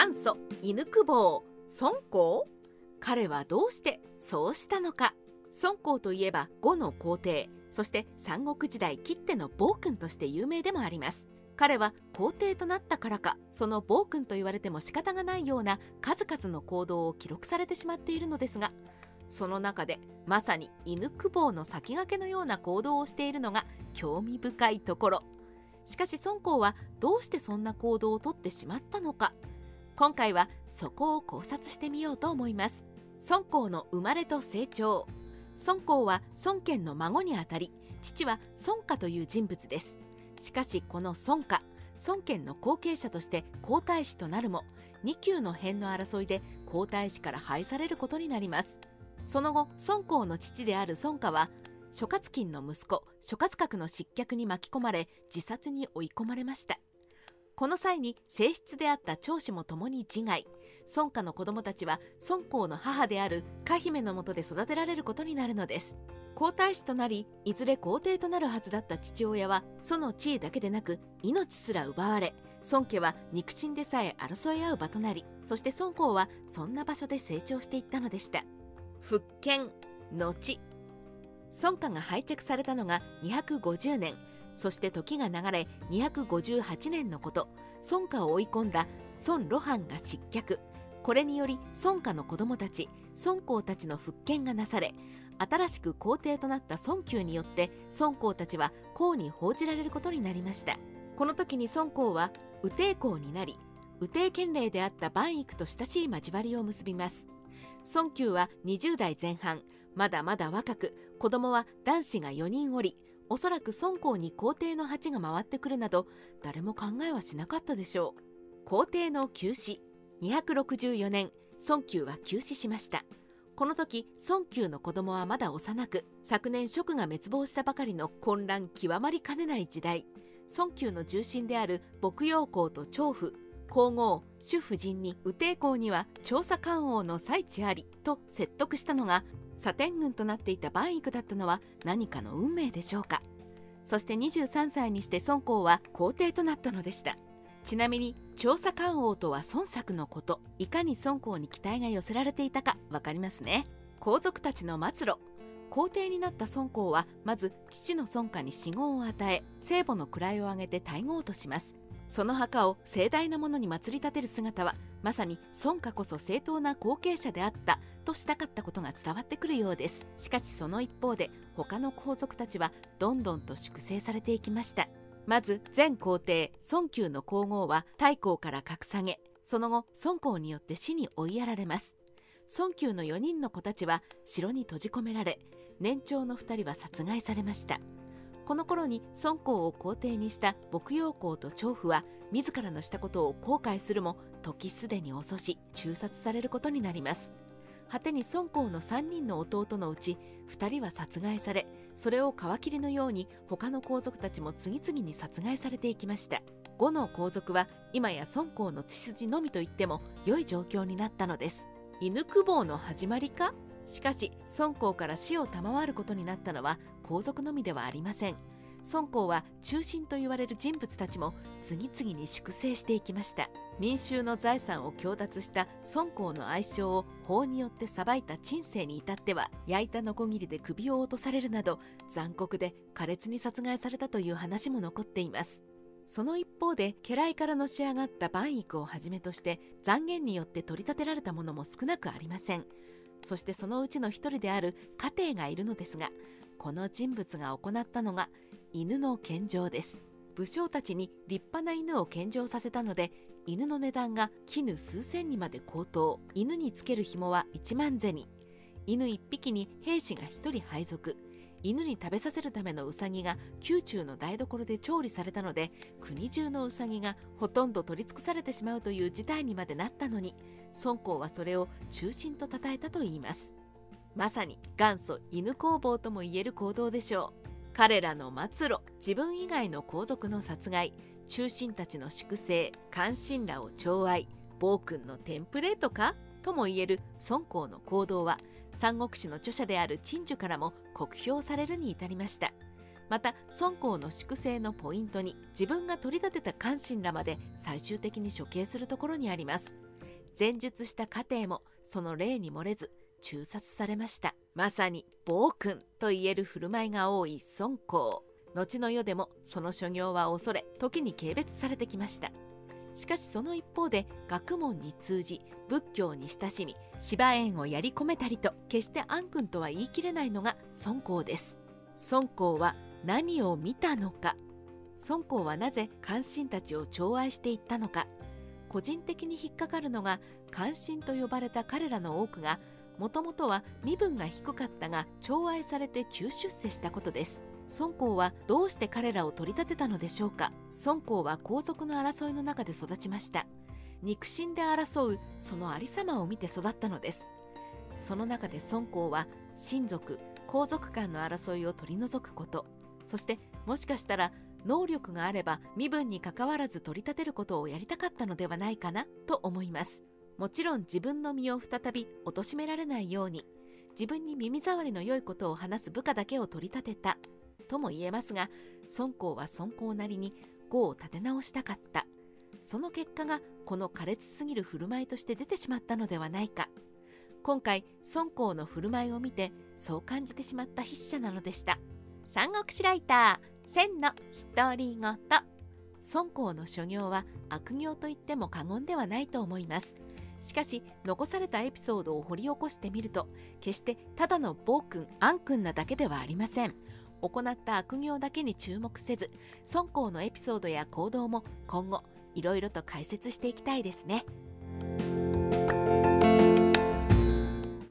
元祖犬久保孫公？彼はどうしてそうしたのか？孫公といえば呉の皇帝そして三国時代きっての暴君として有名でもあります。彼は皇帝となったからかその暴君と言われても仕方がないような数々の行動を記録されてしまっているのですがその中でまさに犬久保の先駆けのような行動をしているのが興味深いところ。しかし孫公はどうしてそんな行動をとってしまったのか？今回はそこを考察してみようと思います。孫公の生まれと成長。孫公は孫権の孫にあたり父は孫家という人物です。しかしこの孫家孫権の後継者として皇太子となるも2級の辺の争いで皇太子から廃されることになります。その後孫公の父である孫家は諸葛金の息子諸葛閣の失脚に巻き込まれ自殺に追い込まれました。この際に正室であった長子も共に自害。孫家の子供たちは孫公の母である花姫のもとで育てられることになるのです。皇太子となりいずれ皇帝となるはずだった父親はその地位だけでなく命すら奪われ孫家は肉親でさえ争い合う場となりそして孫公はそんな場所で成長していったのでした。復権後。孫家が廃着されたのが250年。そして時が流れ258年のこと。孫家を追い込んだ孫露伴が失脚。これにより孫家の子供たち孫公たちの復権がなされ新しく皇帝となった孫宮によって孫公たちは公に報じられることになりました。この時に孫公は右帝公になり右帝権令であった万育と親しい交わりを結びます。孫宮は20代前半まだまだ若く子供は男子が4人おりおそらく孫公に皇帝の鉢が回ってくるなど誰も考えはしなかったでしょう。皇帝の急死264年孫宮は急死しました。この時孫宮の子供はまだ幼く昨年職が滅亡したばかりの混乱極まりかねない時代。孫宮の重臣である牧羊公と長父皇后主夫人に右帝公には調査官王の最地ありと説得したのが左天軍となっていた万育だったのは何かの運命でしょうか。そして23歳にして孫公は皇帝となったのでした。ちなみに調査官王とは孫作のこといかに孫公に期待が寄せられていたか分かりますね。皇族たちの末路。皇帝になった孫公はまず父の孫家に死後を与え聖母の位を上げて大号とします。その墓を盛大なものに祭り立てる姿はまさに孫家こそ正当な後継者であったとしたかったことが伝わってくるようです。しかしその一方で他の皇族たちはどんどんと粛清されていきました。まず前皇帝孫宮の皇后は太后から格下げその後孫公によって死に追いやられます。孫宮の4人の子たちは城に閉じ込められ年長の2人は殺害されました。この頃に孫公を皇帝にした牧羊公と長父は自らのしたことを後悔するも時すでに遅し中殺されることになります。果てに孫公の3人の弟のうち2人は殺害されそれを皮切りのように他の皇族たちも次々に殺害されていきました。5の皇族は今や孫公の血筋のみと言っても良い状況になったのです。犬久保の始まりか？しかし孫公から死を賜ることになったのは皇族のみではありません。孫公は中心と言われる人物たちも次々に粛清していきました。民衆の財産を強奪した孫公の愛称を法によって裁いた陳世に至っては焼いたノコギリで首を落とされるなど残酷で苛烈に殺害されたという話も残っています。その一方で家来からのし上がった万育をはじめとして残言によって取り立てられたものも少なくありません。そしてそのうちの一人である家庭がいるのですがこの人物が行ったのが犬の献上です。武将たちに立派な犬を献上させたので犬の値段が絹数千にまで高騰。犬につける紐は1万銭。犬1匹に兵士が1人配属。犬に食べさせるためのウサギが宮中の台所で調理されたので国中のウサギがほとんど取り尽くされてしまうという事態にまでなったのに孫公はそれを中心と称えたといいます。まさに元祖犬工房ともいえる行動でしょう。彼らの末路自分以外の皇族の殺害中心たちの粛清関心らを寵愛暴君のテンプレートか？ともいえる孫公の行動は三国志の著者である陳樹からも酷評されるに至りました。また孫公の粛清のポイントに自分が取り立てた関心らまで最終的に処刑するところにあります。前述した家庭もその例に漏れず中殺されました。まさに暴君と言える振る舞いが多い孫公。後の世でもその所業は恐れ時に軽蔑されてきました。しかしその一方で学問に通じ仏教に親しみ芝縁をやり込めたりと決して暗君とは言い切れないのが孫公です。孫公は何を見たのか。孫公はなぜ関心たちを寵愛していったのか。個人的に引っかかるのが関心と呼ばれた彼らの多くがもともとは身分が低かったが寵愛されて急出世したことです。孫公はどうして彼らを取り立てたのでしょうか？孫公は皇族の争いの中で育ちました。肉親で争うそのありさまを見て育ったのです。その中で孫公は親族皇族間の争いを取り除くこと。そしてもしかしたら能力があれば身分にかかわらず取り立てることをやりたかったのではないかなと思います。もちろん自分の身を再び貶められないように自分に耳障りの良いことを話す部下だけを取り立てた。とも言えますが孫公は孫公なりに語を立て直したかった。その結果がこの苛烈すぎる振る舞いとして出てしまったのではないか。今回孫公の振る舞いを見てそう感じてしまった筆者なのでした。三国志ライター千の独り言。孫公の所業は悪行と言っても過言ではないと思います。しかし残されたエピソードを掘り起こしてみると決してただの暴君暗君なだけではありません。行った悪行だけに注目せず孫行のエピソードや行動も今後いろいろと解説していきたいですね。